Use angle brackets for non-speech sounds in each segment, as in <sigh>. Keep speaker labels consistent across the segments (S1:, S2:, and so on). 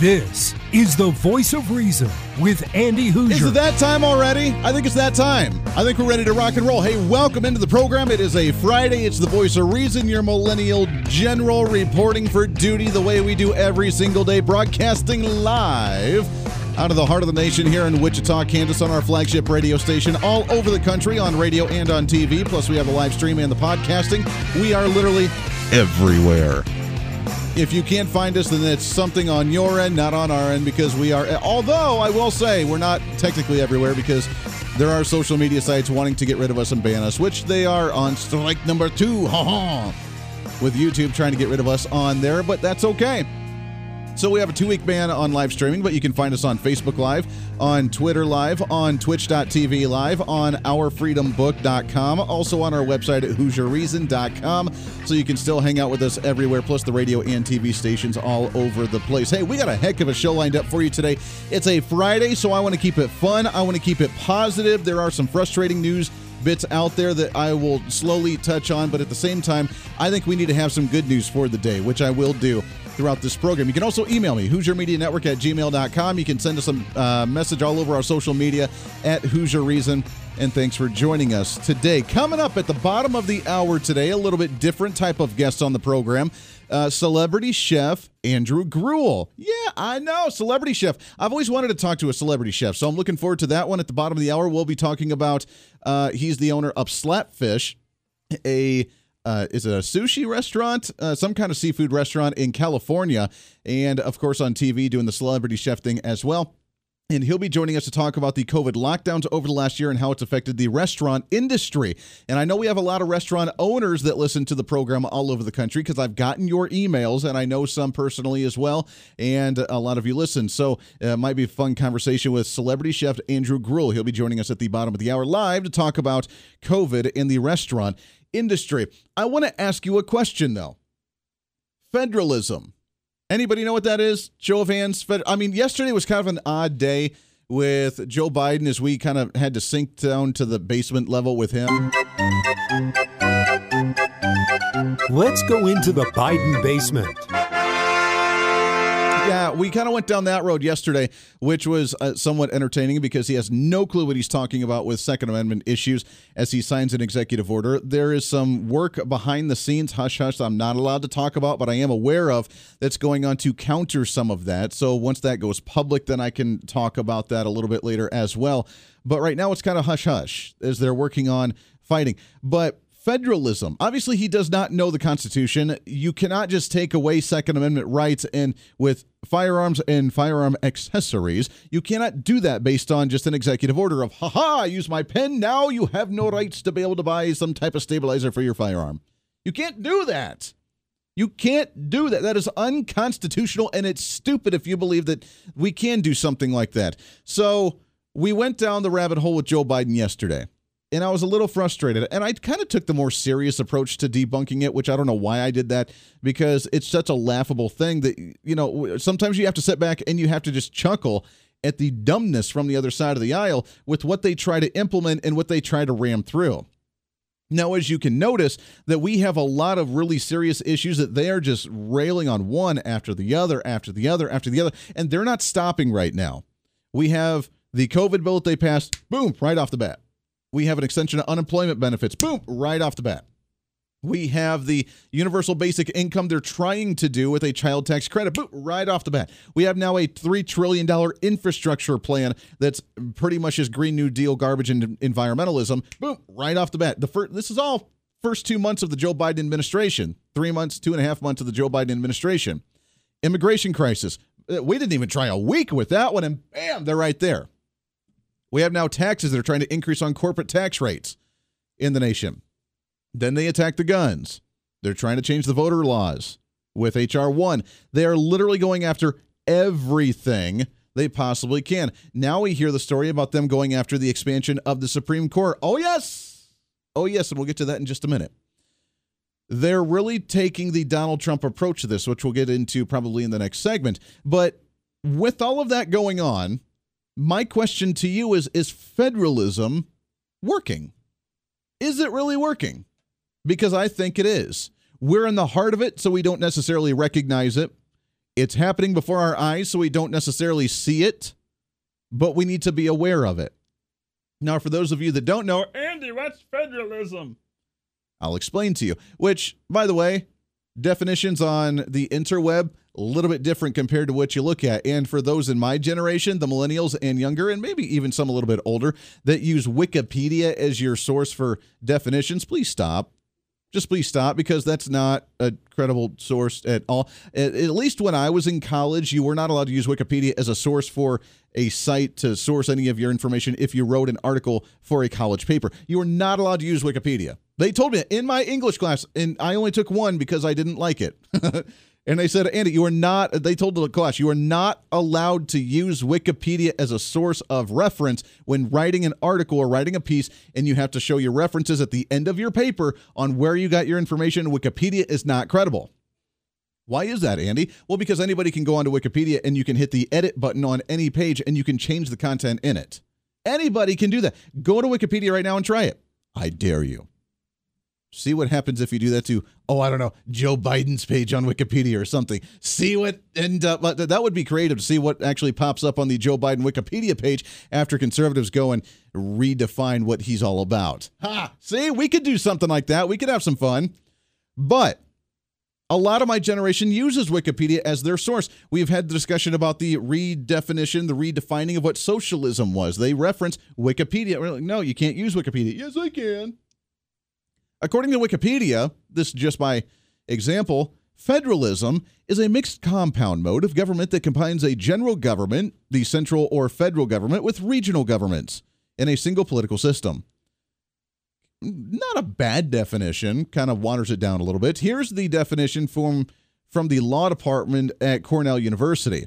S1: This is the voice of reason with Andy Hooser.
S2: Is it that time already? I think it's that time. I think we're ready to rock and roll. Hey, welcome into the program. It is a Friday. It's the voice of reason, your millennial general reporting for duty the way we do every single day, broadcasting live out of the heart of the nation here in Wichita, Kansas, on our flagship radio station, all over the country on radio and on TV. Plus, we have the live stream and the podcasting. We are literally everywhere. If you can't find us, then it's something on your end, not on our end, because we are. Although I will say we're not technically everywhere because there are social media sites wanting to get rid of us and ban us, which they are on strike number two. Ha ha. With YouTube trying to get rid of us on there, but that's okay. So we have a two week ban on live streaming, but you can find us on Facebook Live, on Twitter Live, on Twitch.tv Live, on OurFreedomBook.com, also on our website at HooserReason.com. So you can still hang out with us everywhere, plus the radio and TV stations all over the place. Hey, we got a heck of a show lined up for you today. It's a Friday, so I want to keep it fun. I want to keep it positive. There are some frustrating news bits out there that I will slowly touch on, but at the same time, I think we need to have some good news for the day, which I will do throughout this program. You can also email me, Hooser Media Network at gmail.com. You can send us a uh, message all over our social media at Hooser Reason. And thanks for joining us today. Coming up at the bottom of the hour today, a little bit different type of guest on the program. Uh, celebrity chef Andrew Gruel. Yeah, I know. Celebrity chef. I've always wanted to talk to a celebrity chef, so I'm looking forward to that one. At the bottom of the hour, we'll be talking about uh, he's the owner of Slapfish, a uh, is it a sushi restaurant, uh, some kind of seafood restaurant in California, and of course on TV doing the celebrity chef thing as well. And he'll be joining us to talk about the COVID lockdowns over the last year and how it's affected the restaurant industry. And I know we have a lot of restaurant owners that listen to the program all over the country because I've gotten your emails and I know some personally as well. And a lot of you listen. So uh, it might be a fun conversation with celebrity chef Andrew Gruel. He'll be joining us at the bottom of the hour live to talk about COVID in the restaurant industry. I want to ask you a question though. Federalism. Anybody know what that is? Show of hands. I mean, yesterday was kind of an odd day with Joe Biden as we kind of had to sink down to the basement level with him.
S1: Let's go into the Biden basement
S2: yeah, we kind of went down that road yesterday, which was uh, somewhat entertaining because he has no clue what he's talking about with Second Amendment issues as he signs an executive order. There is some work behind the scenes, hush hush, I'm not allowed to talk about, but I am aware of that's going on to counter some of that. So once that goes public, then I can talk about that a little bit later as well. But right now, it's kind of hush hush as they're working on fighting. But federalism. Obviously, he does not know the Constitution. You cannot just take away Second Amendment rights and with firearms and firearm accessories. You cannot do that based on just an executive order of, haha, I use my pen. Now you have no rights to be able to buy some type of stabilizer for your firearm. You can't do that. You can't do that. That is unconstitutional and it's stupid if you believe that we can do something like that. So we went down the rabbit hole with Joe Biden yesterday and I was a little frustrated. And I kind of took the more serious approach to debunking it, which I don't know why I did that because it's such a laughable thing that, you know, sometimes you have to sit back and you have to just chuckle at the dumbness from the other side of the aisle with what they try to implement and what they try to ram through. Now, as you can notice, that we have a lot of really serious issues that they are just railing on one after the other, after the other, after the other, and they're not stopping right now. We have the COVID bill that they passed, boom, right off the bat we have an extension of unemployment benefits. Boom, right off the bat. We have the universal basic income they're trying to do with a child tax credit. Boom, right off the bat. We have now a $3 trillion infrastructure plan that's pretty much just Green New Deal garbage and environmentalism. Boom, right off the bat. The first, this is all first two months of the Joe Biden administration, three months, two and a half months of the Joe Biden administration. Immigration crisis. Uh, we didn't even try a week with that one, and bam, they're right there. We have now taxes that are trying to increase on corporate tax rates in the nation. Then they attack the guns. They're trying to change the voter laws with H.R. 1. They are literally going after everything they possibly can. Now we hear the story about them going after the expansion of the Supreme Court. Oh, yes. Oh, yes, and we'll get to that in just a minute. They're really taking the Donald Trump approach to this, which we'll get into probably in the next segment. But with all of that going on, my question to you is Is federalism working? Is it really working? Because I think it is. We're in the heart of it, so we don't necessarily recognize it. It's happening before our eyes, so we don't necessarily see it, but we need to be aware of it. Now, for those of you that don't know, Andy, what's federalism? I'll explain to you. Which, by the way, definitions on the interweb a little bit different compared to what you look at. And for those in my generation, the millennials and younger, and maybe even some a little bit older that use Wikipedia as your source for definitions, please stop just please stop because that's not a credible source at all. At, least when I was in college, you were not allowed to use Wikipedia as a source for a site to source any of your information if you wrote an article for a college paper. You were not allowed to use Wikipedia. They told me in my English class, and I only took one because I didn't like it. <laughs> And they said, Andy, you are not, they told the class, you are not allowed to use Wikipedia as a source of reference when writing an article or writing a piece, and you have to show your references at the end of your paper on where you got your information. Wikipedia is not credible. Why is that, Andy? Well, because anybody can go onto Wikipedia and you can hit the edit button on any page and you can change the content in it. Anybody can do that. Go to Wikipedia right now and try it. I dare you. See what happens if you do that to, oh, I don't know, Joe Biden's page on Wikipedia or something. See what, and uh, that would be creative to see what actually pops up on the Joe Biden Wikipedia page after conservatives go and redefine what he's all about. Ha! See, we could do something like that. We could have some fun. But a lot of my generation uses Wikipedia as their source. We've had the discussion about the redefinition, the redefining of what socialism was. They reference Wikipedia. We're like, no, you can't use Wikipedia. Yes, I can. According to Wikipedia, this just by example, federalism is a mixed compound mode of government that combines a general government, the central or federal government, with regional governments in a single political system. Not a bad definition, kind of waters it down a little bit. Here's the definition from, from the law department at Cornell University.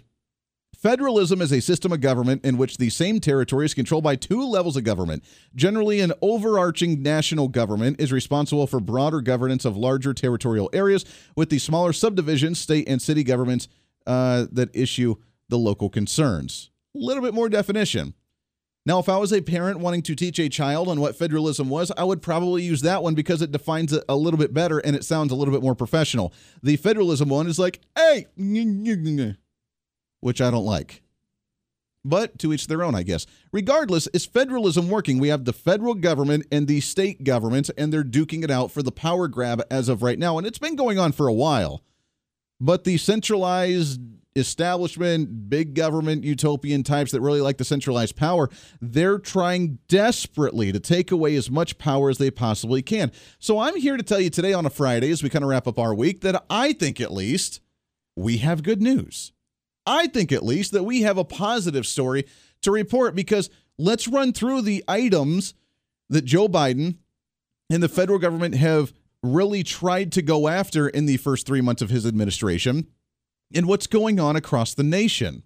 S2: Federalism is a system of government in which the same territory is controlled by two levels of government. Generally, an overarching national government is responsible for broader governance of larger territorial areas, with the smaller subdivisions, state and city governments uh, that issue the local concerns. A little bit more definition. Now, if I was a parent wanting to teach a child on what federalism was, I would probably use that one because it defines it a little bit better and it sounds a little bit more professional. The federalism one is like, hey, which I don't like. But to each their own, I guess. Regardless, is federalism working? We have the federal government and the state governments, and they're duking it out for the power grab as of right now. And it's been going on for a while. But the centralized establishment, big government, utopian types that really like the centralized power, they're trying desperately to take away as much power as they possibly can. So I'm here to tell you today on a Friday, as we kind of wrap up our week, that I think at least we have good news. I think at least, that we have a positive story to report because let's run through the items that Joe Biden and the federal government have really tried to go after in the first three months of his administration and what's going on across the nation.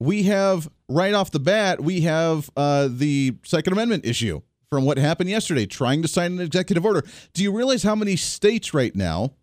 S2: We have, right off the bat, we have uh, the Second Amendment issue from what happened yesterday, trying to sign an executive order. Do you realize how many states right now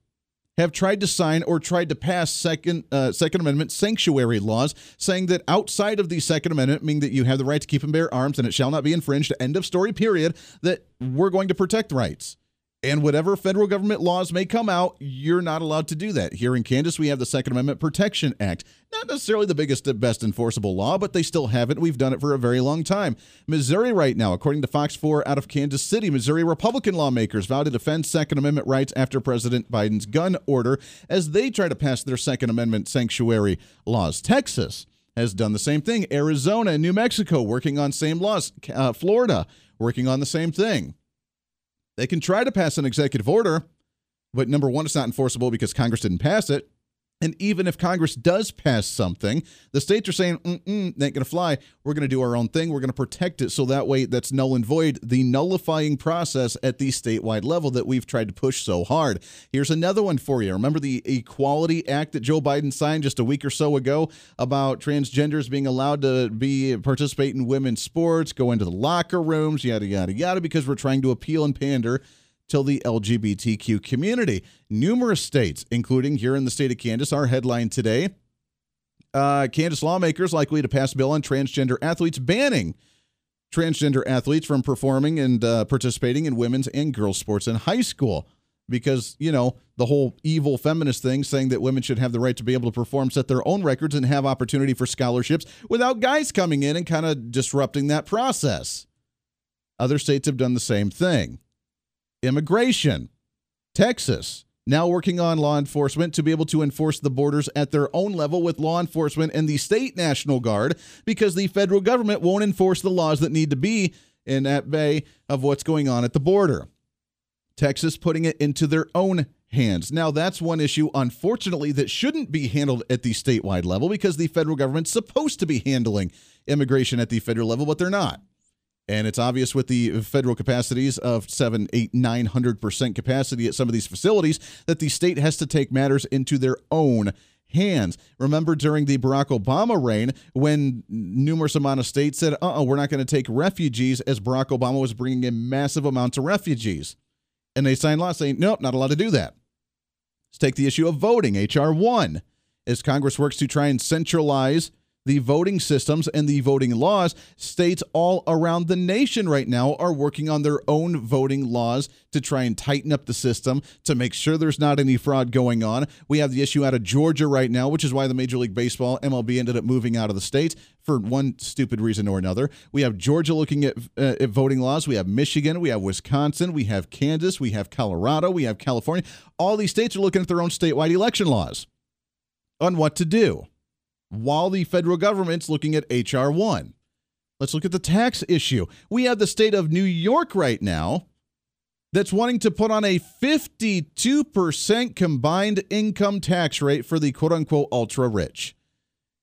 S2: have tried to sign or tried to pass second uh, Second Amendment sanctuary laws, saying that outside of the Second Amendment, meaning that you have the right to keep and bear arms and it shall not be infringed. End of story. Period. That we're going to protect rights. And whatever federal government laws may come out, you're not allowed to do that. Here in Kansas, we have the Second Amendment Protection Act. Not necessarily the biggest, best enforceable law, but they still have it. We've done it for a very long time. Missouri, right now, according to Fox 4 out of Kansas City, Missouri Republican lawmakers vow to defend Second Amendment rights after President Biden's gun order as they try to pass their Second Amendment sanctuary laws. Texas has done the same thing. Arizona and New Mexico working on same laws. Uh, Florida working on the same thing. They can try to pass an executive order, but number one, it's not enforceable because Congress didn't pass it. And even if Congress does pass something, the states are saying, mm ain't going to fly. We're going to do our own thing. We're going to protect it so that way that's null and void, the nullifying process at the statewide level that we've tried to push so hard. Here's another one for you. Remember the Equality Act that Joe Biden signed just a week or so ago about transgenders being allowed to be participate in women's sports, go into the locker rooms, yada, yada, yada, because we're trying to appeal and pander till the LGBTQ community. Numerous states, including here in the state of Kansas, our headline today uh, Kansas lawmakers likely to pass bill on transgender athletes banning transgender athletes from performing and uh, participating in women's and girls' sports in high school. Because, you know, the whole evil feminist thing saying that women should have the right to be able to perform, set their own records, and have opportunity for scholarships without guys coming in and kind of disrupting that process. Other states have done the same thing immigration. Texas now working on law enforcement to be able to enforce the borders at their own level with law enforcement and the state National Guard because the federal government won't enforce the laws that need to be in that bay of what's going on at the border. Texas putting it into their own hands. Now, that's one issue, unfortunately, that shouldn't be handled at the statewide level because the federal government's supposed to be handling immigration at the federal level, but they're not. And it's obvious with the federal capacities of seven, eight, nine hundred percent capacity at some of these facilities that the state has to take matters into their own hands. Remember during the Barack Obama reign when numerous amount of states said, "Uh-oh, we're not going to take refugees," as Barack Obama was bringing in massive amounts of refugees, and they signed laws saying, "Nope, not allowed to do that." Let's take the issue of voting, HR one, as Congress works to try and centralize the voting systems and the voting laws, states all around the nation right now are working on their own voting laws to try and tighten up the system to make sure there's not any fraud going on. We have the issue out of Georgia right now, which is why the Major League Baseball, MLB, ended up moving out of the state for one stupid reason or another. We have Georgia looking at, uh, at voting laws. We have Michigan. We have Wisconsin. We have Kansas. We have Colorado. We have California. All these states are looking at their own statewide election laws on what to do while the federal government's looking at H.R. 1. Let's look at the tax issue. We have the state of New York right now that's wanting to put on a 52% combined income tax rate for the quote unquote ultra rich.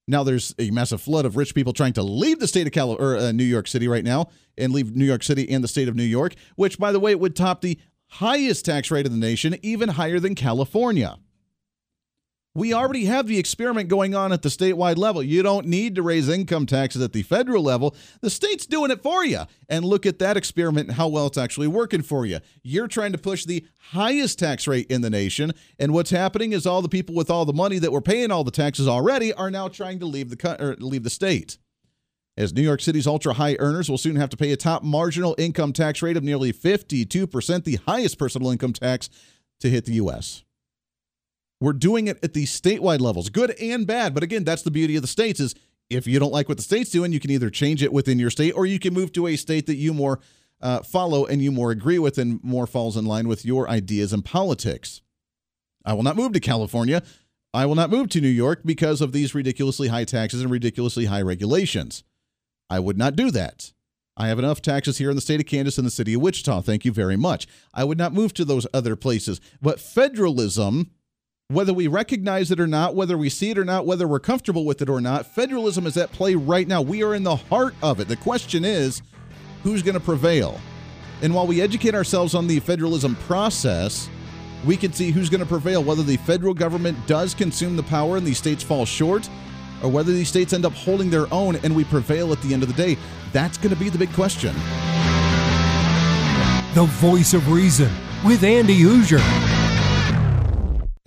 S2: Now, there's a massive flood of rich people trying to leave the state of Cali- or, uh, New York City right now and leave New York City and the state of New York, which, by the way, would top the highest tax rate in the nation, even higher than California. We already have the experiment going on at the statewide level. You don't need to raise income taxes at the federal level. The state's doing it for you. And look at that experiment and how well it's actually working for you. You're trying to push the highest tax rate in the nation. And what's happening is all the people with all the money that were paying all the taxes already are now trying to leave the, leave the state. As New York City's ultra high earners will soon have to pay a top marginal income tax rate of nearly 52%, the highest personal income tax to hit the U.S. We're doing it at the statewide levels, good and bad. But again, that's the beauty of the states is if you don't like what the state's doing, you can either change it within your state or you can move to a state that you more uh, follow and you more agree with and more falls in line with your ideas and politics. I will not move to California. I will not move to New York because of these ridiculously high taxes and ridiculously high regulations. I would not do that. I have enough taxes here in the state of Kansas and the city of Wichita. Thank you very much. I would not move to those other places. But federalism whether we recognize it or not, whether we see it or not, whether we're comfortable with it or not, federalism is at play right now. We are in the heart of it. The question is who's going to prevail? And while we educate ourselves on the federalism process, we can see who's going to prevail, whether the federal government does consume the power and these states fall short, or whether these states end up holding their own and we prevail at the end of the day. That's going to be the big question.
S1: The voice of reason with Andy Hooser.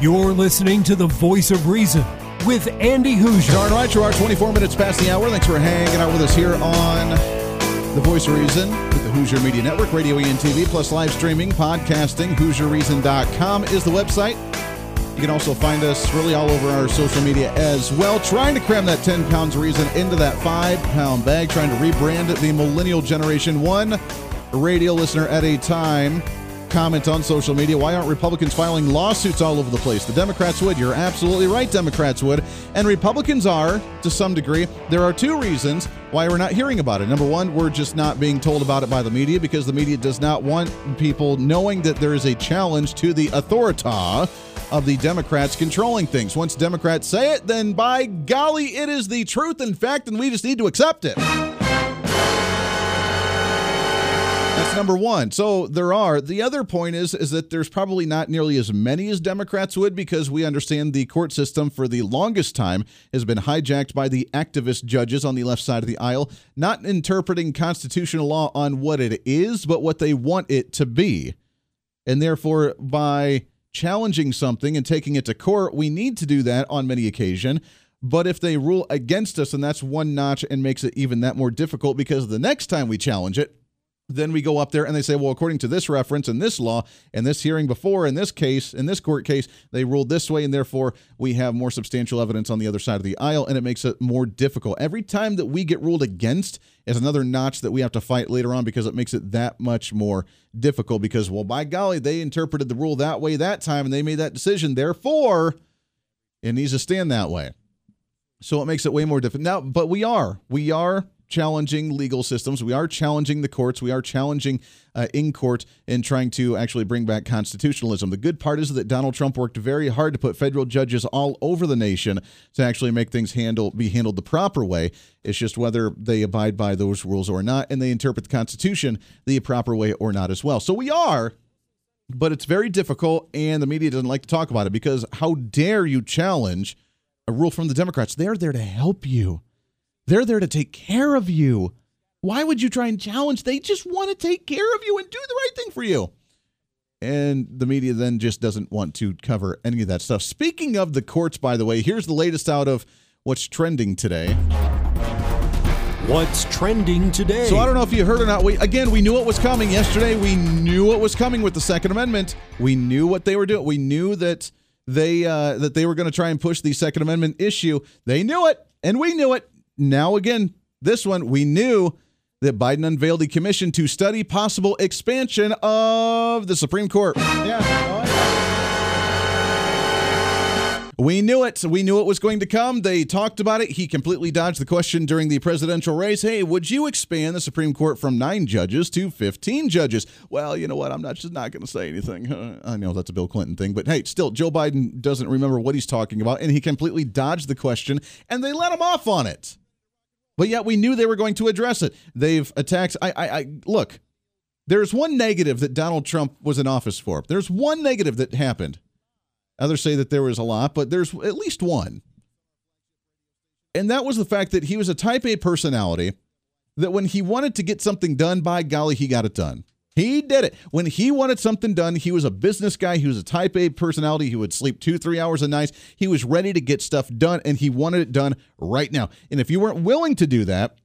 S1: You're listening to the voice of reason with Andy Hooser.
S2: Darn right, you are 24 minutes past the hour. Thanks for hanging out with us here on The Voice of Reason with the Hooser Media Network, radio and TV, plus live streaming, podcasting. HooserReason.com is the website. You can also find us really all over our social media as well. Trying to cram that 10 pounds reason into that five pound bag, trying to rebrand the millennial generation one radio listener at a time. Comment on social media. Why aren't Republicans filing lawsuits all over the place? The Democrats would. You're absolutely right, Democrats would. And Republicans are, to some degree. There are two reasons why we're not hearing about it. Number one, we're just not being told about it by the media because the media does not want people knowing that there is a challenge to the authority of the Democrats controlling things. Once Democrats say it, then by golly, it is the truth and fact, and we just need to accept it. <laughs> number one. So there are. The other point is is that there's probably not nearly as many as Democrats would because we understand the court system for the longest time has been hijacked by the activist judges on the left side of the aisle, not interpreting constitutional law on what it is, but what they want it to be. And therefore, by challenging something and taking it to court, we need to do that on many occasions. But if they rule against us, and that's one notch and makes it even that more difficult because the next time we challenge it, then we go up there and they say, well, according to this reference and this law and this hearing before, in this case, in this court case, they ruled this way, and therefore we have more substantial evidence on the other side of the aisle, and it makes it more difficult. Every time that we get ruled against is another notch that we have to fight later on because it makes it that much more difficult. Because, well, by golly, they interpreted the rule that way that time and they made that decision. Therefore, it needs to stand that way. So it makes it way more difficult. Now, but we are. We are challenging legal systems. We are challenging the courts. We are challenging uh, in court and trying to actually bring back constitutionalism. The good part is that Donald Trump worked very hard to put federal judges all over the nation to actually make things handle be handled the proper way. It's just whether they abide by those rules or not, and they interpret the Constitution the proper way or not as well. So we are. But it's very difficult, and the media doesn't like to talk about it because how dare you challenge a rule from the Democrats? They're there to help you. They're there to take care of you. Why would you try and challenge? They just want to take care of you and do the right thing for you. And the media then just doesn't want to cover any of that stuff. Speaking of the courts, by the way, here's the latest out of what's trending today.
S1: What's trending today?
S2: So I don't know if you heard or not. We again, we knew it was coming yesterday. We knew it was coming with the Second Amendment. We knew what they were doing. We knew that they uh, that they were going to try and push the Second Amendment issue. They knew it, and we knew it now again, this one, we knew that Biden unveiled a commission to study possible expansion of the Supreme Court. Yeah. We knew it. We knew it was going to come. They talked about it. He completely dodged the question during the presidential race. Hey, would you expand the Supreme Court from nine judges to 15 judges? Well, you know what? I'm not just not going to say anything. <laughs> I know that's a Bill Clinton thing, but hey, still, Joe Biden doesn't remember what he's talking about, and he completely dodged the question, and they let him off on it. But yet we knew they were going to address it. They've attacked. I, I, I look. There's one negative that Donald Trump was in office for. There's one negative that happened. Others say that there was a lot, but there's at least one. And that was the fact that he was a type A personality that when he wanted to get something done, by golly, he got it done. He did it. When he wanted something done, he was a business guy. He was a type A personality. He would sleep two, three hours a night. He was ready to get stuff done, and he wanted it done right now. And if you weren't willing to do that,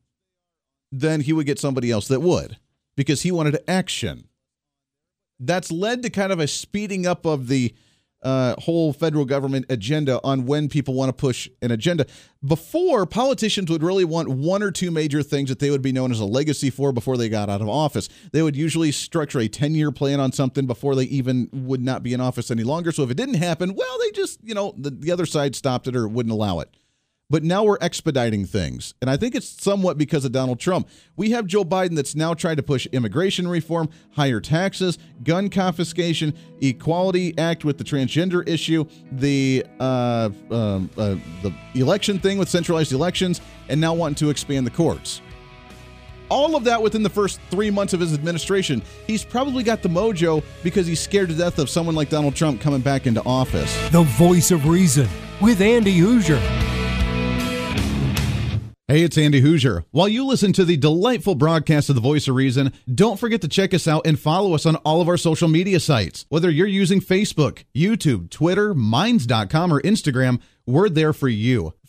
S2: then he would get somebody else that would because he wanted action. That's led to kind of a speeding up of the uh, whole federal government agenda on when people want to push an agenda. Before, politicians would really want one or two major things that they would be known as a legacy for before they got out of office. They would usually structure a 10 year plan on something before they even would not be in office any longer. So if it didn't happen, well, they just, you know, the, the other side stopped it or wouldn't allow it. But now we're expediting things. And I think it's somewhat because of Donald Trump. We have Joe Biden that's now trying to push immigration reform, higher taxes, gun confiscation, Equality Act with the transgender issue, the uh, uh, uh, the election thing with centralized elections, and now wanting to expand the courts all of that within the first three months of his administration. He's probably got the mojo because he's scared to death of someone like Donald Trump coming back into office.
S1: The voice of reason with Andy Hooser.
S2: Hey, it's Andy Hooser. While you listen to the delightful broadcast of The Voice of Reason, don't forget to check us out and follow us on all of our social media sites. Whether you're using Facebook, YouTube, Twitter, Minds.com, or Instagram, we're there for you.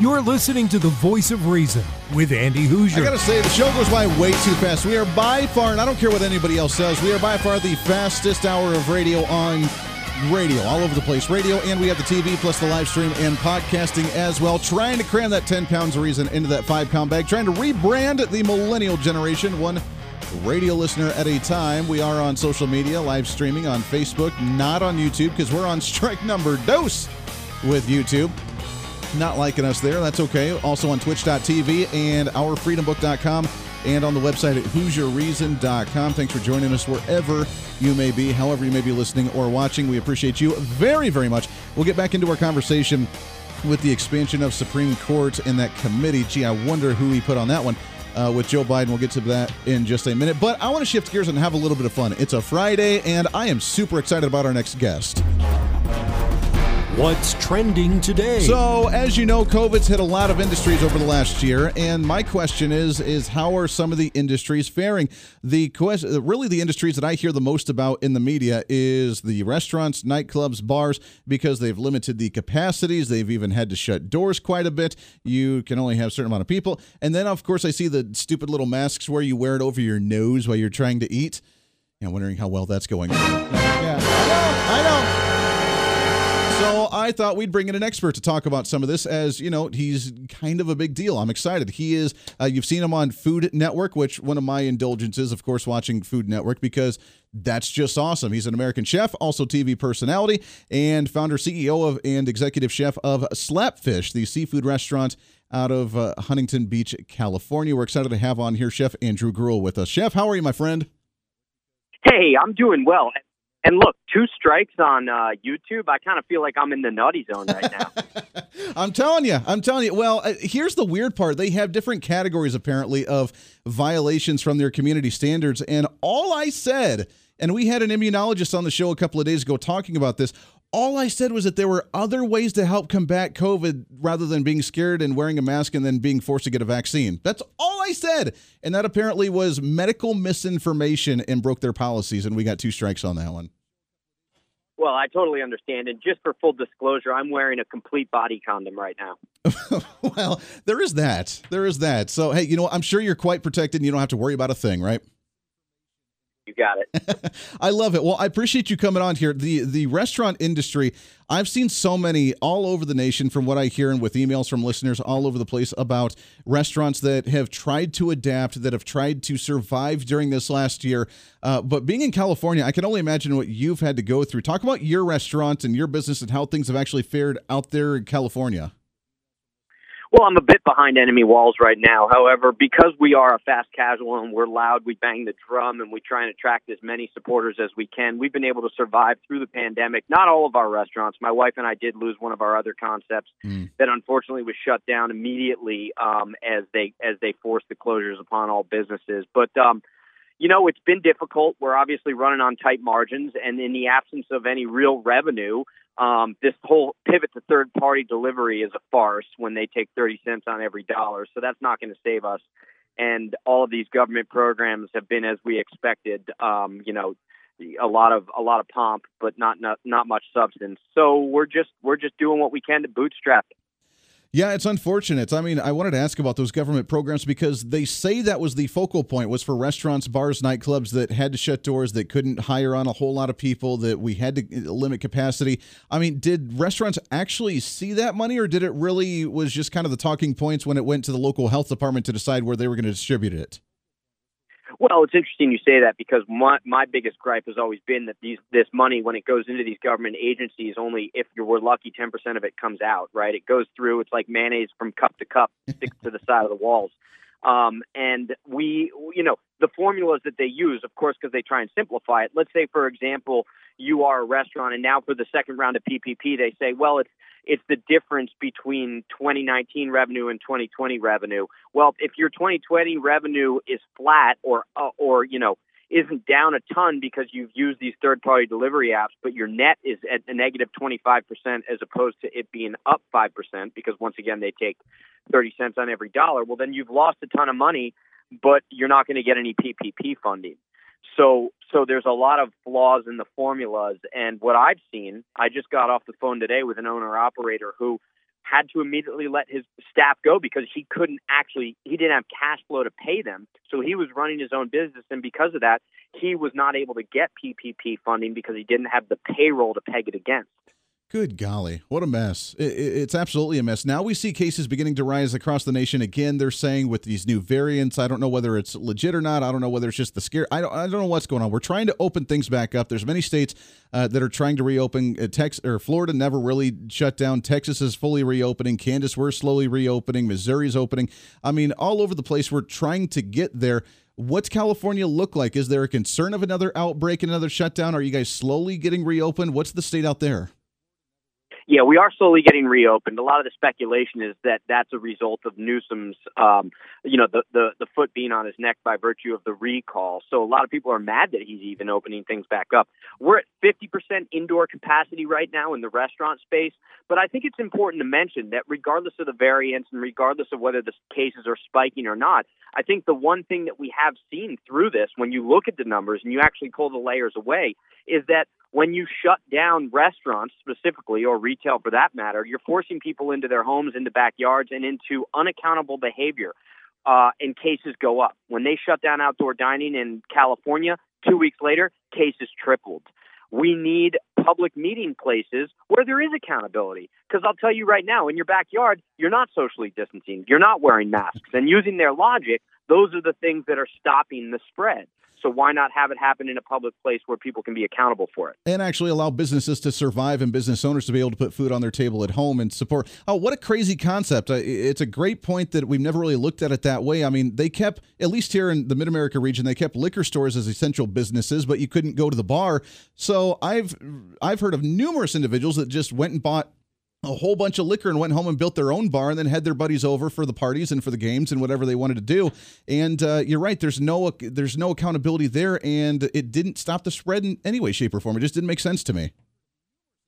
S1: You're listening to the voice of reason with Andy Hooser.
S2: I gotta say, the show goes by way too fast. We are by far, and I don't care what anybody else says, we are by far the fastest hour of radio on radio, all over the place. Radio, and we have the TV plus the live stream and podcasting as well. Trying to cram that 10 pounds of reason into that five pound bag, trying to rebrand the millennial generation, one radio listener at a time. We are on social media, live streaming on Facebook, not on YouTube, because we're on <laughs> strike number dose with YouTube not liking us there. That's okay. Also on twitch.tv and ourfreedombook.com and on the website at hooserreason.com. Thanks for joining us wherever you may be, however you may be listening or watching. We appreciate you very, very much. We'll get back into our conversation with the expansion of Supreme Court and that committee. Gee, I wonder who he put on that one. Uh, with Joe Biden. We'll get to that in just a minute. But I want to shift gears and have a little bit of fun. It's a Friday, and I am super excited about our next guest.
S1: What's trending today?
S2: So, as you know, COVID's hit a lot of industries over the last year, and my question is: is how are some of the industries faring? The question, really, the industries that I hear the most about in the media is the restaurants, nightclubs, bars, because they've limited the capacities. They've even had to shut doors quite a bit. You can only have a certain amount of people, and then of course I see the stupid little masks where you wear it over your nose while you're trying to eat. And wondering how well that's going. Yeah, I know. I know. So I thought we'd bring in an expert to talk about some of this, as you know, he's kind of a big deal. I'm excited. He is. Uh, you've seen him on Food Network, which one of my indulgences, of course, watching Food Network because that's just awesome. He's an American chef, also TV personality, and founder, CEO of, and executive chef of Slapfish, the seafood restaurant out of uh, Huntington Beach, California. We're excited to have on here Chef Andrew Gruel with us. Chef, how are you, my friend?
S3: Hey, I'm doing well. And look, two strikes on uh, YouTube. I kind of feel like I'm in the naughty zone right now. <laughs>
S2: I'm telling you, I'm telling you. Well, uh, here's the weird part. They have different categories apparently of violations from their community standards. And all I said, and we had an immunologist on the show a couple of days ago talking about this. All I said was that there were other ways to help combat COVID rather than being scared and wearing a mask and then being forced to get a vaccine. That's all I said. And that apparently was medical misinformation and broke their policies. And we got two strikes on that one.
S3: Well, I totally understand. And just for full disclosure, I'm wearing a complete body condom right now. <laughs>
S2: well, there is that. There is that. So, hey, you know, I'm sure you're quite protected and you don't have to worry about a thing, right?
S3: You got it. <laughs>
S2: I love it. Well, I appreciate you coming on here. The the restaurant industry, I've seen so many all over the nation from what I hear and with emails from listeners all over the place about restaurants that have tried to adapt, that have tried to survive during this last year. Uh, but being in California, I can only imagine what you've had to go through. Talk about your restaurant and your business and how things have actually fared out there in California.
S3: Well, I'm a bit behind enemy walls right now. However, because we are a fast casual and we're loud, we bang the drum and we try and attract as many supporters as we can. We've been able to survive through the pandemic. Not all of our restaurants. My wife and I did lose one of our other concepts mm. that unfortunately was shut down immediately um, as they as they forced the closures upon all businesses. But um, you know, it's been difficult. We're obviously running on tight margins, and in the absence of any real revenue, um, this whole pivot to third party delivery is a farce when they take 30 cents on every dollar. So that's not going to save us. And all of these government programs have been as we expected. Um, you know, a lot of a lot of pomp, but not not not much substance. So we're just we're just doing what we can to bootstrap.
S2: Yeah, it's unfortunate. I mean, I wanted to ask about those government programs because they say that was the focal point was for restaurants, bars, nightclubs that had to shut doors, that couldn't hire on a whole lot of people, that we had to uh, limit capacity. I mean, did restaurants actually see that money or did it really was just kind of the talking points when it went to the local health department to decide where they were going to distribute it?
S3: Well, it's interesting you say that because my my biggest gripe has always been that these this money when it goes into these government agencies only if you were lucky 10% of it comes out, right? It goes through it's like mayonnaise from cup to cup sticks to the side of the walls. Um, and we, you know, the formulas that they use, of course, because they try and simplify it. Let's say, for example, you are a restaurant, and now for the second round of PPP, they say, well, it's it's the difference between 2019 revenue and 2020 revenue. Well, if your 2020 revenue is flat or uh, or you know isn't down a ton because you've used these third party delivery apps, but your net is at a negative 25% as opposed to it being up 5% because once again they take 30 cents on every dollar, well then you've lost a ton of money, but you're not going to get any PPP funding. So so there's a lot of flaws in the formulas and what I've seen, I just got off the phone today with an owner operator who had to immediately let his staff go because he couldn't actually he didn't have cash flow to pay them. So he was running his own business and because of that, he was not able to get PPP funding because he didn't have the payroll to peg it against.
S2: Good golly, what a mess. It's absolutely a mess. Now we see cases beginning to rise across the nation again. They're saying with these new variants, I don't know whether it's legit or not. I don't know whether it's just the scare. I don't, I don't know what's going on. We're trying to open things back up. There's many states uh, that are trying to reopen. Uh, Texas or Florida never really shut down. Texas is fully reopening. Kansas, we're slowly reopening. Missouri's opening. I mean, all over the place, we're trying to get there. What's California look like? Is there a concern of another outbreak, and another shutdown? Are you guys slowly getting reopened? What's the state out there?
S3: Yeah, we are slowly getting reopened. A lot of the speculation is that that's a result of Newsom's, um, you know, the, the the foot being on his neck by virtue of the recall. So a lot of people are mad that he's even opening things back up. We're at 50% indoor capacity right now in the restaurant space, but I think it's important to mention that regardless of the variants and regardless of whether the cases are spiking or not, I think the one thing that we have seen through this, when you look at the numbers and you actually pull the layers away, is that when you shut down restaurants specifically or retail for that matter, you're forcing people into their homes, into backyards, and into unaccountable behavior. Uh, and cases go up. When they shut down outdoor dining in California, two weeks later, cases tripled. We need public meeting places where there is accountability. Because I'll tell you right now, in your backyard, you're not socially distancing, you're not wearing masks. And using their logic, those are the things that are stopping the spread. So why not have it happen in a public place where people can be accountable for it?
S2: And actually allow businesses to survive and business owners to be able to put food on their table at home and support. Oh, what a crazy concept. It's a great point that we've never really looked at it that way. I mean, they kept, at least here in the Mid America region, they kept liquor stores as essential businesses, but you couldn't go to the bar. So I've I've heard of numerous individuals that just went and bought a whole bunch of liquor and went home and built their own bar and then had their buddies over for the parties and for the games and whatever they wanted to do. And uh, you're right there's no there's no accountability there and it didn't stop the spread in any way shape or form. It just didn't make sense to me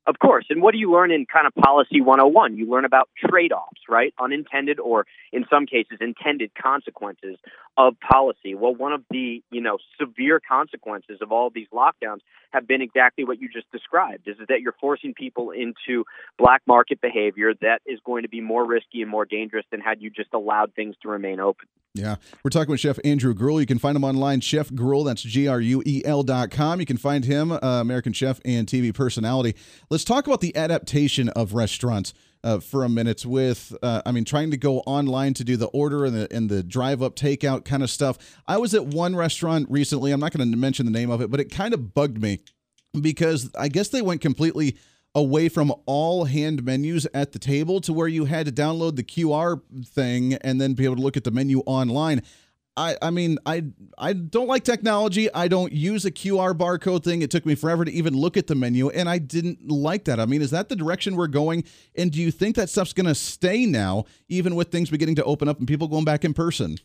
S3: of course. And what do you learn in kind of policy 101? You learn about trade offs, right? Unintended or in some cases intended consequences of policy. Well, one of the you know severe consequences of all of these lockdowns have been exactly what you just described: is that you're forcing people into black market behavior that is going to be more risky and more dangerous than had you just allowed things to remain open.
S2: Yeah, we're talking with Chef Andrew Gruel. You can find him online, Chef Gruel. That's G R U E L dot com. You can find him, uh, American chef and TV personality. Let's talk about the adaptation of restaurants uh, for a minute with, uh, I mean, trying to go online to do the order and the, and the drive up takeout kind of stuff. I was at one restaurant recently. I'm not going to mention the name of it, but it kind of bugged me because I guess they went completely away from all hand menus at the table to where you had to download the QR thing and then be able to look at the menu online. I, I mean I I don't like technology. I don't use a QR barcode thing. It took me forever to even look at the menu, and I didn't like that. I mean, is that the direction we're going? And do you think that stuff's going to stay now, even with things beginning to open up and people going back in person?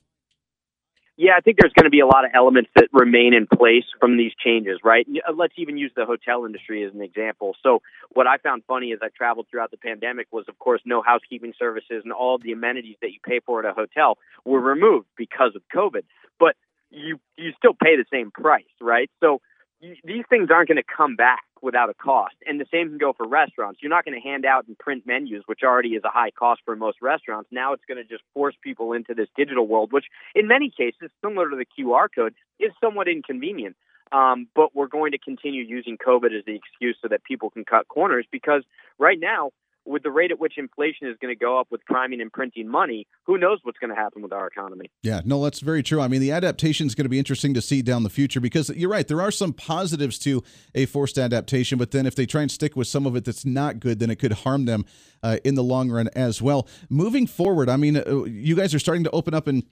S3: Yeah, I think there's going to be a lot of elements that remain in place from these changes, right? Uh, let's even use the hotel industry as an example. So, what I found funny as I traveled throughout the pandemic was, of course, no housekeeping services and all the amenities that you pay for at a hotel were removed because of COVID. But you you still pay the same price, right? So, you, these things aren't going to come back without a cost. And the same can go for restaurants. You're not going to hand out and print menus, which already is a high cost for most restaurants. Now it's going to just force people into this digital world, which in many cases, similar to the QR code, is somewhat inconvenient. Um, but we're going to continue using COVID as the excuse so that people can cut corners because right now with the rate at which inflation is going to go up with priming and printing money, who knows what's going to happen with our economy?
S2: Yeah, no, that's very true. I mean, the adaptation is going to be interesting to see down the future because you're right. There are some positives to a forced adaptation, but then if they try and stick with some of it that's not good, then it could harm them uh, in the long run as well. Moving forward, I mean, uh, you guys are starting to open up in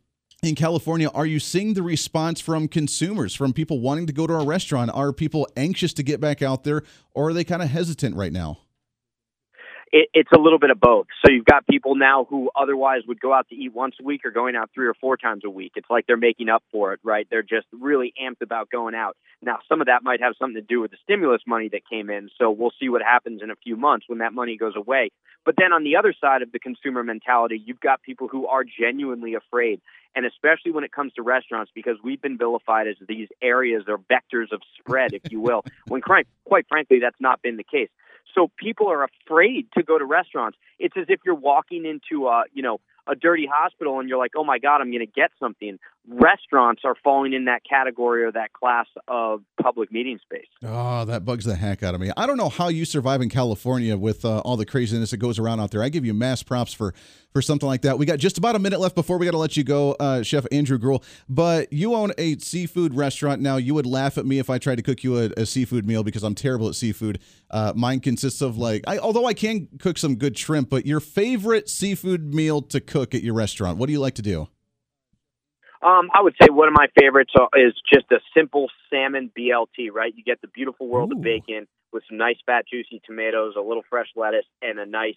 S2: in California, are you seeing the response from consumers, from people wanting to go to a restaurant? Are people anxious to get back out there, or are they kind of hesitant right now?
S3: It, it's a little bit of both. So you've got people now who otherwise would go out to eat once a week or going out three or four times a week. It's like they're making up for it, right? They're just really amped about going out. Now, some of that might have something to do with the stimulus money that came in. So we'll see what happens in a few months when that money goes away. But then on the other side of the consumer mentality, you've got people who are genuinely afraid. And especially when it comes to restaurants, because we've been vilified as these areas or vectors of spread, if you will, <laughs> when quite, quite frankly, that's not been the case. So people are afraid to go to restaurants. It's as if you're walking into a, you know, a dirty hospital and you're like, oh my God, I'm going to get something. Restaurants are falling in that category or that class of public meeting space.
S2: Oh, that bugs the heck out of me. I don't know how you survive in California with uh, all the craziness that goes around out there. I give you mass props for for something like that. We got just about a minute left before we got to let you go, uh, Chef Andrew Gruel. But you own a seafood restaurant now. You would laugh at me if I tried to cook you a, a seafood meal because I'm terrible at seafood. Uh, mine consists of like, I, although I can cook some good shrimp, but your favorite seafood meal to cook at your restaurant, what do you like to do?
S3: Um, I would say one of my favorites is just a simple salmon BLT. Right, you get the beautiful world Ooh. of bacon with some nice fat, juicy tomatoes, a little fresh lettuce, and a nice,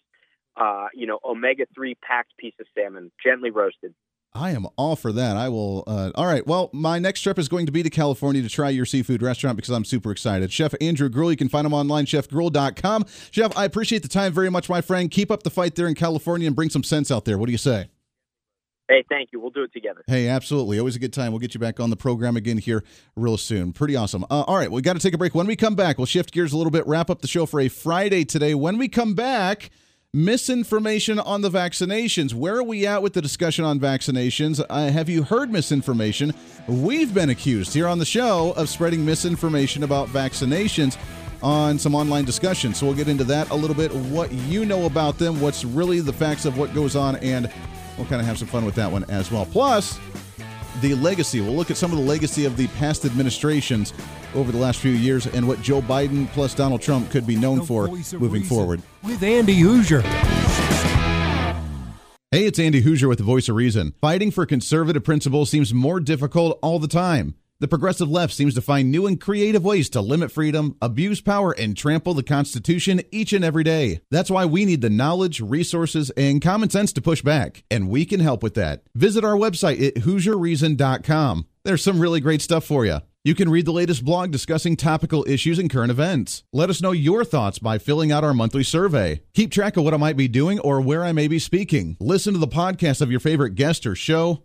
S3: uh, you know, omega three packed piece of salmon, gently roasted.
S2: I am all for that. I will. Uh, all right. Well, my next trip is going to be to California to try your seafood restaurant because I'm super excited. Chef Andrew Gruel, you can find him online, chefgruel.com. Chef, I appreciate the time very much, my friend. Keep up the fight there in California and bring some sense out there. What do you say?
S3: Hey, thank you. We'll do it together.
S2: Hey, absolutely. Always a good time. We'll get you back on the program again here real soon. Pretty awesome. Uh, all right, we got to take a break. When we come back, we'll shift gears a little bit, wrap up the show for a Friday today. When we come back, misinformation on the vaccinations. Where are we at with the discussion on vaccinations? Uh, have you heard misinformation? We've been accused here on the show of spreading misinformation about vaccinations on some online discussion. So we'll get into that a little bit, what you know about them, what's really the facts of what goes on, and we'll kind of have some fun with that one as well. Plus, the legacy. We'll look at some of the legacy of the past administrations over the last few years and what Joe Biden plus Donald Trump could be known the for moving forward.
S1: With Andy Hooser.
S2: Hey, it's Andy Hooser with the Voice of Reason. Fighting for conservative principles seems more difficult all the time. The progressive left seems to find new and creative ways to limit freedom, abuse power, and trample the Constitution each and every day. That's why we need the knowledge, resources, and common sense to push back, and we can help with that. Visit our website at HooserReason.com. There's some really great stuff for you. You can read the latest blog discussing topical issues and current events. Let us know your thoughts by filling out our monthly survey. Keep track of what I might be doing or where I may be speaking. Listen to the podcast of your favorite guest or show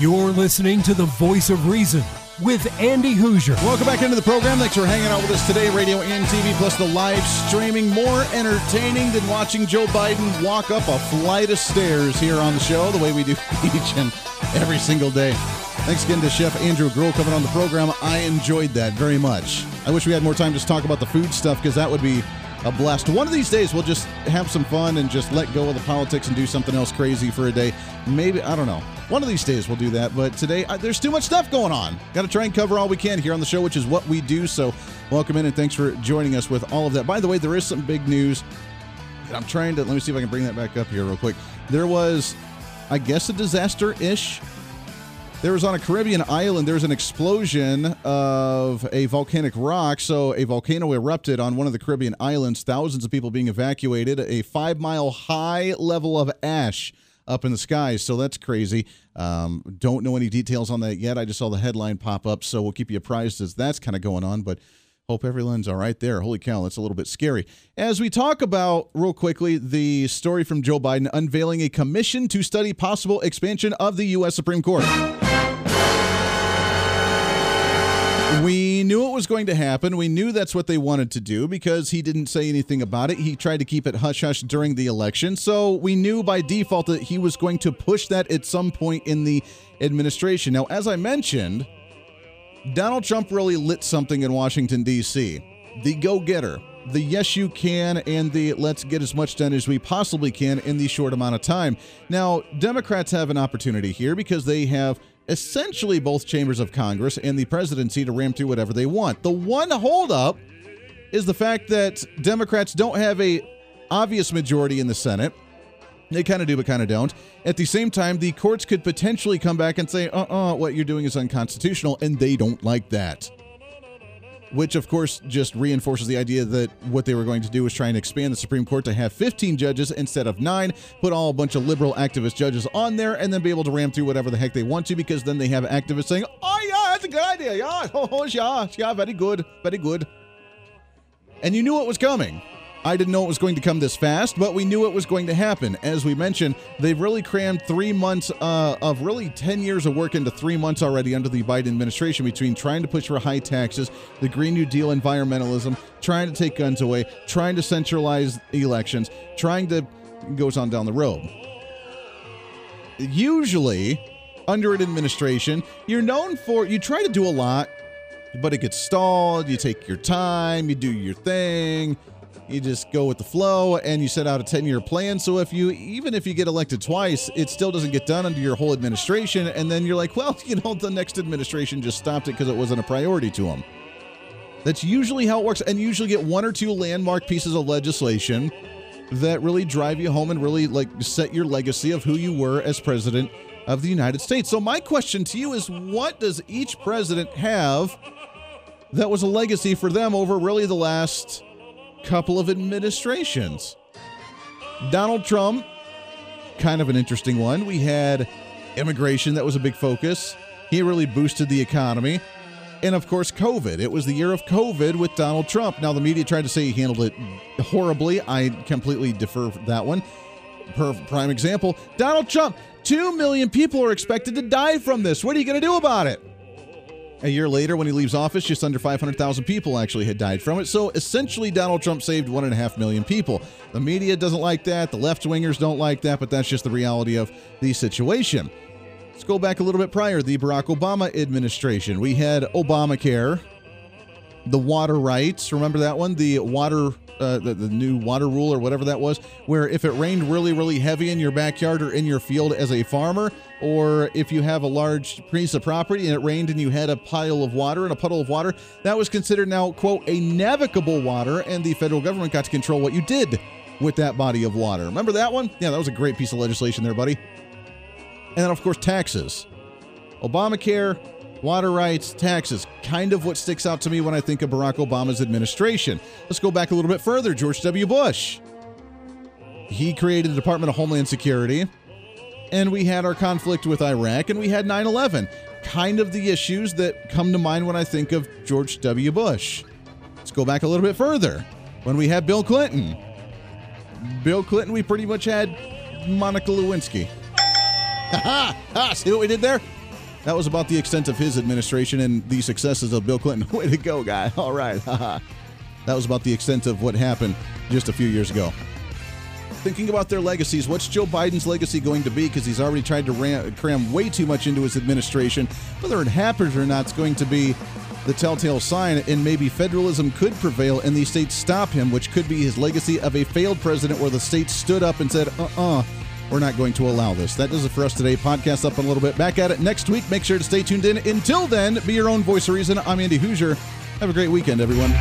S1: You're listening to the voice of reason with Andy Hooser.
S2: Welcome back into the program. Thanks for hanging out with us today, radio and TV, plus the live streaming. More entertaining than watching Joe Biden walk up a flight of stairs here on the show, the way we do <laughs> each and every single day. Thanks again to Chef Andrew Gruel coming on the program. I enjoyed that very much. I wish we had more time to talk about the food stuff because that would be a blast. One of these days, we'll just have some fun and just let go of the politics and do something else crazy for a day. Maybe, I don't know. One of these days, we'll do that. But today, uh, there's too much stuff going on. Got to try and cover all we can here on the show, which is what we do. So, welcome in and thanks for joining us with all of that. By the way, there is some big news. I'm trying to, let me see if I can bring that back up here real quick. There was, I guess, a disaster ish there was on a Caribbean island, there was an explosion of a volcanic rock. So, a volcano erupted on one of the Caribbean islands, thousands of people being evacuated, a five mile high level of ash up in the skies. So, that's crazy. Um, don't know any details on that yet. I just saw the headline pop up. So, we'll keep you apprised as that's kind of going on. But Hope everyone's all right there. Holy cow, that's a little bit scary. As we talk about, real quickly, the story from Joe Biden unveiling a commission to study possible expansion of the U.S. Supreme Court. We knew it was going to happen. We knew that's what they wanted to do because he didn't say anything about it. He tried to keep it hush hush during the election. So we knew by default that he was going to push that at some point in the administration. Now, as I mentioned, Donald Trump really lit something in Washington, D.C. The go getter, the yes, you can, and the let's get as much done as we possibly can in the short amount of time. Now, Democrats have an opportunity here because they have essentially both chambers of Congress and the presidency to ram through whatever they want. The one holdup is the fact that Democrats don't have a obvious majority in the Senate. They kind of do, but kind of don't. At the same time, the courts could potentially come back and say, uh uh-uh, uh, what you're doing is unconstitutional, and they don't like that which of course just reinforces the idea that what they were going to do was try and expand the Supreme Court to have 15 judges instead of nine, put all a bunch of liberal activist judges on there, and then be able to ram through whatever the heck they want to because then they have activists saying, oh, yeah, that's a good idea. Yeah, <laughs> oh, yeah, yeah, very good, very good. And you knew it was coming. I didn't know it was going to come this fast, but we knew it was going to happen. As we mentioned, they've really crammed three months uh, of really 10 years of work into three months already under the Biden administration between trying to push for high taxes, the Green New Deal environmentalism, trying to take guns away, trying to centralize elections, trying to goes on down the road. Usually, under an administration, you're known for you try to do a lot, but it gets stalled. You take your time, you do your thing you just go with the flow and you set out a 10 year plan. So if you, even if you get elected twice, it still doesn't get done under your whole administration. And then you're like, <laughs> well, you know, the next administration just stopped it because it wasn't a priority to them. That's usually how it works. And usually get one or two landmark pieces of legislation that really drive you home and really like set your legacy of who you were as president of the United States. So my question to you is what does each president have that was a legacy for them over really the last couple of administrations. Donald Trump, kind of an interesting one. We had immigration, that was a big focus. He really boosted the economy. And of course, COVID. It was the year of COVID with Donald Trump. Now, the media tried to say he handled it horribly. I completely defer that one. Per prime example, Donald Trump. Two million people are expected to die from this. What are you going to do about it? A year later, when he leaves office, just under 500,000 people actually had died from it. So essentially, Donald Trump saved one and a half million people. The media doesn't like that. The left wingers don't like that, but that's just the reality of the situation. Let's go back a little bit prior, the Barack Obama administration. We had Obamacare, the water rights. Remember that one? The water, uh, the, the new water rule or whatever that was, where if it rained really, really heavy in your backyard or in your field as a farmer, or if you have a large piece of property and it rained and you had a pile of water and a puddle of water, that was considered now, quote, a navigable water, and the federal government got to control what you did with that body of water. Remember that one? Yeah, that was a great piece of legislation there, buddy. And then, of course, taxes. Obamacare, water rights, taxes. Kind of what sticks out to me when I think of Barack Obama's administration. Let's go back a little bit further. George W. Bush. He created the Department of Homeland Security, and we had our conflict with Iraq, and we had 9 11. Kind of the issues that come to mind when I think of George W. Bush. Let's go back a little bit further. When we had Bill Clinton. Bill Clinton, we pretty much had Monica Lewinsky. <laughs> Ha ha! See what we did there? That was about the extent of his administration and the successes of Bill Clinton. <laughs> Way to go, guy. All right. <laughs> That was about the extent of what happened just a few years ago. Thinking about their legacies, what's Joe Biden's legacy going to be? Because he's already tried to ram, cram way too much into his administration. Whether it happens or not, it's going to be the telltale sign, and maybe federalism could prevail and the states stop him, which could be his legacy of a failed president where the states stood up and said, uh uh-uh, uh we're not going to allow this. That does it for us today. Podcast up in a little bit. Back at it next week. Make sure to stay tuned in. Until then, be your own voice of reason. I'm Andy Hooser. Have a great weekend, everyone.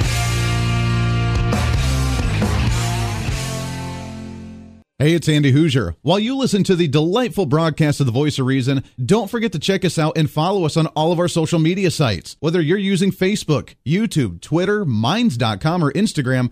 S2: Hey, it's Andy Hooser. While you listen to the delightful broadcast of The Voice of Reason, don't forget to check us out and follow us on all of our social media sites. Whether you're using Facebook, YouTube, Twitter, Minds.com, or Instagram,